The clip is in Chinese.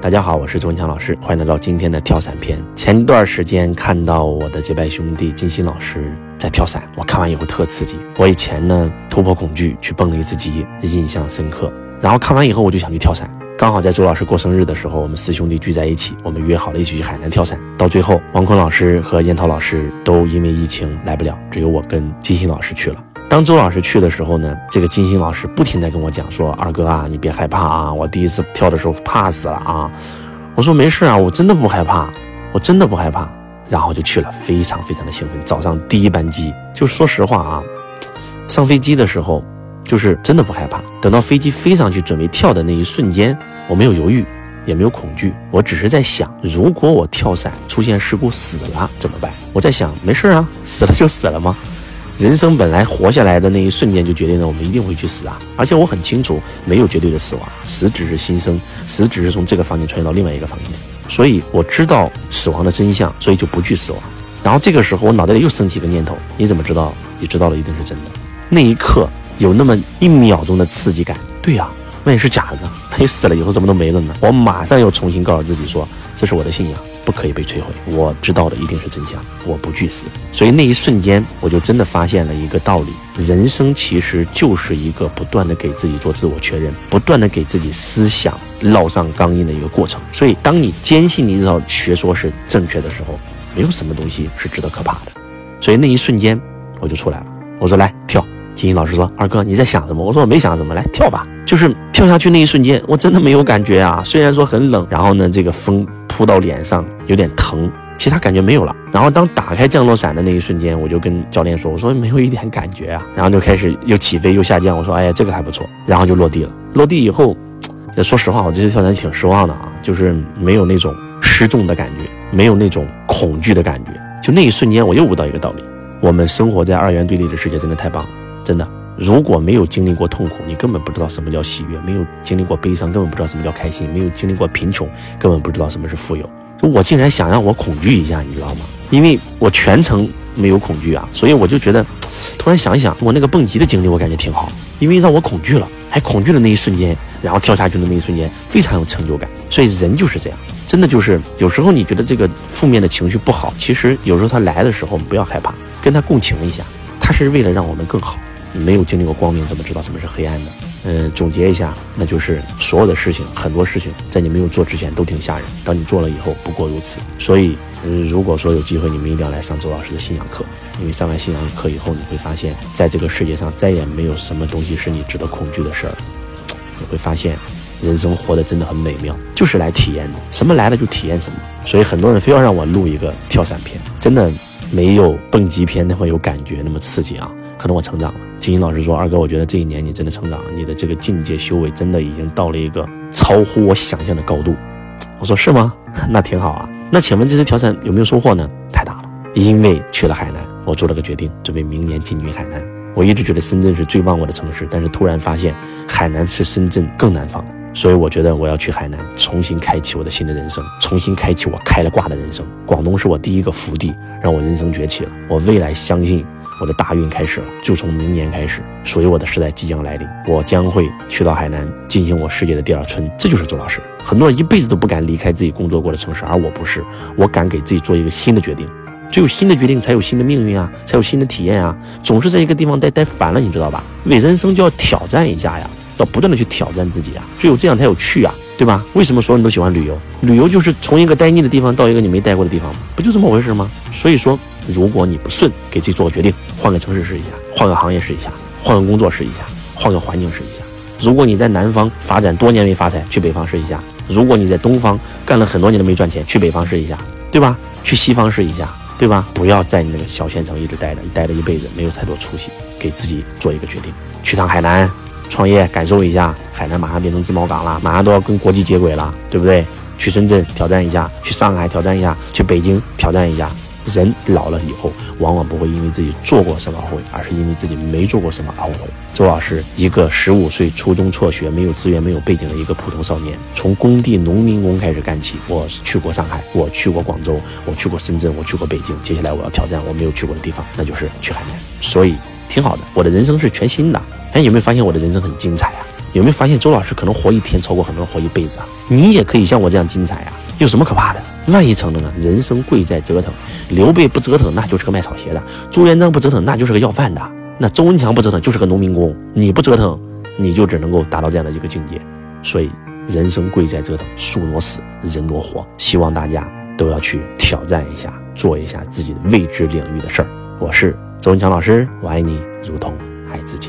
大家好，我是周文强老师，欢迎来到今天的跳伞篇。前段时间看到我的结拜兄弟金鑫老师在跳伞，我看完以后特刺激。我以前呢突破恐惧去蹦了一次极，印象深刻。然后看完以后我就想去跳伞，刚好在周老师过生日的时候，我们四兄弟聚在一起，我们约好了一起去海南跳伞。到最后，王坤老师和燕涛老师都因为疫情来不了，只有我跟金鑫老师去了。当周老师去的时候呢，这个金星老师不停地跟我讲说：“二哥啊，你别害怕啊，我第一次跳的时候怕死了啊。”我说：“没事啊，我真的不害怕，我真的不害怕。”然后就去了，非常非常的兴奋。早上第一班机，就说实话啊，上飞机的时候就是真的不害怕。等到飞机飞上去准备跳的那一瞬间，我没有犹豫，也没有恐惧，我只是在想，如果我跳伞出现事故死了怎么办？我在想，没事啊，死了就死了吗？人生本来活下来的那一瞬间就决定了我们一定会去死啊！而且我很清楚，没有绝对的死亡，死只是新生，死只是从这个房间穿越到另外一个房间。所以我知道死亡的真相，所以就不惧死亡。然后这个时候，我脑袋里又升起一个念头：你怎么知道？你知道了一定是真的。那一刻有那么一秒钟的刺激感。对呀，万一是假的呢？你死了以后什么都没了呢？我马上又重新告诉自己说：这是我的信仰。不可以被摧毁。我知道的一定是真相，我不惧死。所以那一瞬间，我就真的发现了一个道理：人生其实就是一个不断的给自己做自我确认，不断的给自己思想烙上钢印的一个过程。所以，当你坚信你这套学说是正确的时候，没有什么东西是值得可怕的。所以那一瞬间，我就出来了。我说：“来跳。”金星老师说：“二哥，你在想什么？”我说：“我没想什么，来跳吧。”就是跳下去那一瞬间，我真的没有感觉啊。虽然说很冷，然后呢，这个风。扑到脸上有点疼，其他感觉没有了。然后当打开降落伞的那一瞬间，我就跟教练说：“我说没有一点感觉啊。”然后就开始又起飞又下降。我说：“哎呀，这个还不错。”然后就落地了。落地以后，说实话，我这次跳伞挺失望的啊，就是没有那种失重的感觉，没有那种恐惧的感觉。就那一瞬间，我又悟到一个道理：我们生活在二元对立的世界，真的太棒了，真的。如果没有经历过痛苦，你根本不知道什么叫喜悦；没有经历过悲伤，根本不知道什么叫开心；没有经历过贫穷，根本不知道什么是富有。就我竟然想让我恐惧一下，你知道吗？因为我全程没有恐惧啊，所以我就觉得，突然想一想，我那个蹦极的经历，我感觉挺好，因为让我恐惧了，还恐惧的那一瞬间，然后跳下去的那一瞬间，非常有成就感。所以人就是这样，真的就是有时候你觉得这个负面的情绪不好，其实有时候它来的时候，我们不要害怕，跟他共情一下，它是为了让我们更好。没有经历过光明，怎么知道什么是黑暗呢？嗯，总结一下，那就是所有的事情，很多事情在你没有做之前都挺吓人，当你做了以后，不过如此。所以，嗯，如果说有机会，你们一定要来上周老师的信仰课，因为上完信仰课以后，你会发现在这个世界上再也没有什么东西是你值得恐惧的事儿。你会发现，人生活得真的很美妙，就是来体验的，什么来了就体验什么。所以很多人非要让我录一个跳伞片，真的没有蹦极片那么有感觉，那么刺激啊。可能我成长了，金星老师说：“二哥，我觉得这一年你真的成长了，你的这个境界修为真的已经到了一个超乎我想象的高度。”我说：“是吗？那挺好啊。那请问这次挑战有没有收获呢？太大了，因为去了海南，我做了个决定，准备明年进军海南。我一直觉得深圳是最旺我的城市，但是突然发现海南是深圳更南方，所以我觉得我要去海南，重新开启我的新的人生，重新开启我开了挂的人生。广东是我第一个福地，让我人生崛起了。我未来相信。”我的大运开始了，就从明年开始，属于我的时代即将来临。我将会去到海南，进行我世界的第二春。这就是周老师。很多人一辈子都不敢离开自己工作过的城市，而我不是，我敢给自己做一个新的决定。只有新的决定，才有新的命运啊，才有新的体验啊。总是在一个地方待待烦了，你知道吧？为人生就要挑战一下呀，要不断的去挑战自己啊，只有这样才有趣啊，对吧？为什么所有人都喜欢旅游？旅游就是从一个待腻的地方到一个你没待过的地方，不就这么回事吗？所以说。如果你不顺，给自己做个决定，换个城市试一下，换个行业试一下，换个工作试一下，换个环境试一下。如果你在南方发展多年没发财，去北方试一下；如果你在东方干了很多年都没赚钱，去北方试一下，对吧？去西方试一下，对吧？不要在你那个小县城一直待着，待了一辈子没有太多出息，给自己做一个决定，去趟海南创业，感受一下。海南马上变成自贸港了，马上都要跟国际接轨了，对不对？去深圳挑战一下，去上海挑战一下，去北京挑战一下。人老了以后，往往不会因为自己做过什么而后悔，而是因为自己没做过什么而后悔。周老师，一个十五岁初中辍学、没有资源、没有背景的一个普通少年，从工地农民工开始干起。我去过上海，我去过广州，我去过深圳，我去过北京。接下来我要挑战我没有去过的地方，那就是去海南。所以挺好的，我的人生是全新的。哎，有没有发现我的人生很精彩啊？有没有发现周老师可能活一天超过很多人活一辈子啊？你也可以像我这样精彩啊！有什么可怕的？万一成了呢？人生贵在折腾。刘备不折腾，那就是个卖草鞋的；朱元璋不折腾，那就是个要饭的；那周文强不折腾，就是个农民工。你不折腾，你就只能够达到这样的一个境界。所以，人生贵在折腾，树挪死，人挪活。希望大家都要去挑战一下，做一下自己未知领域的事儿。我是周文强老师，我爱你如同爱自己。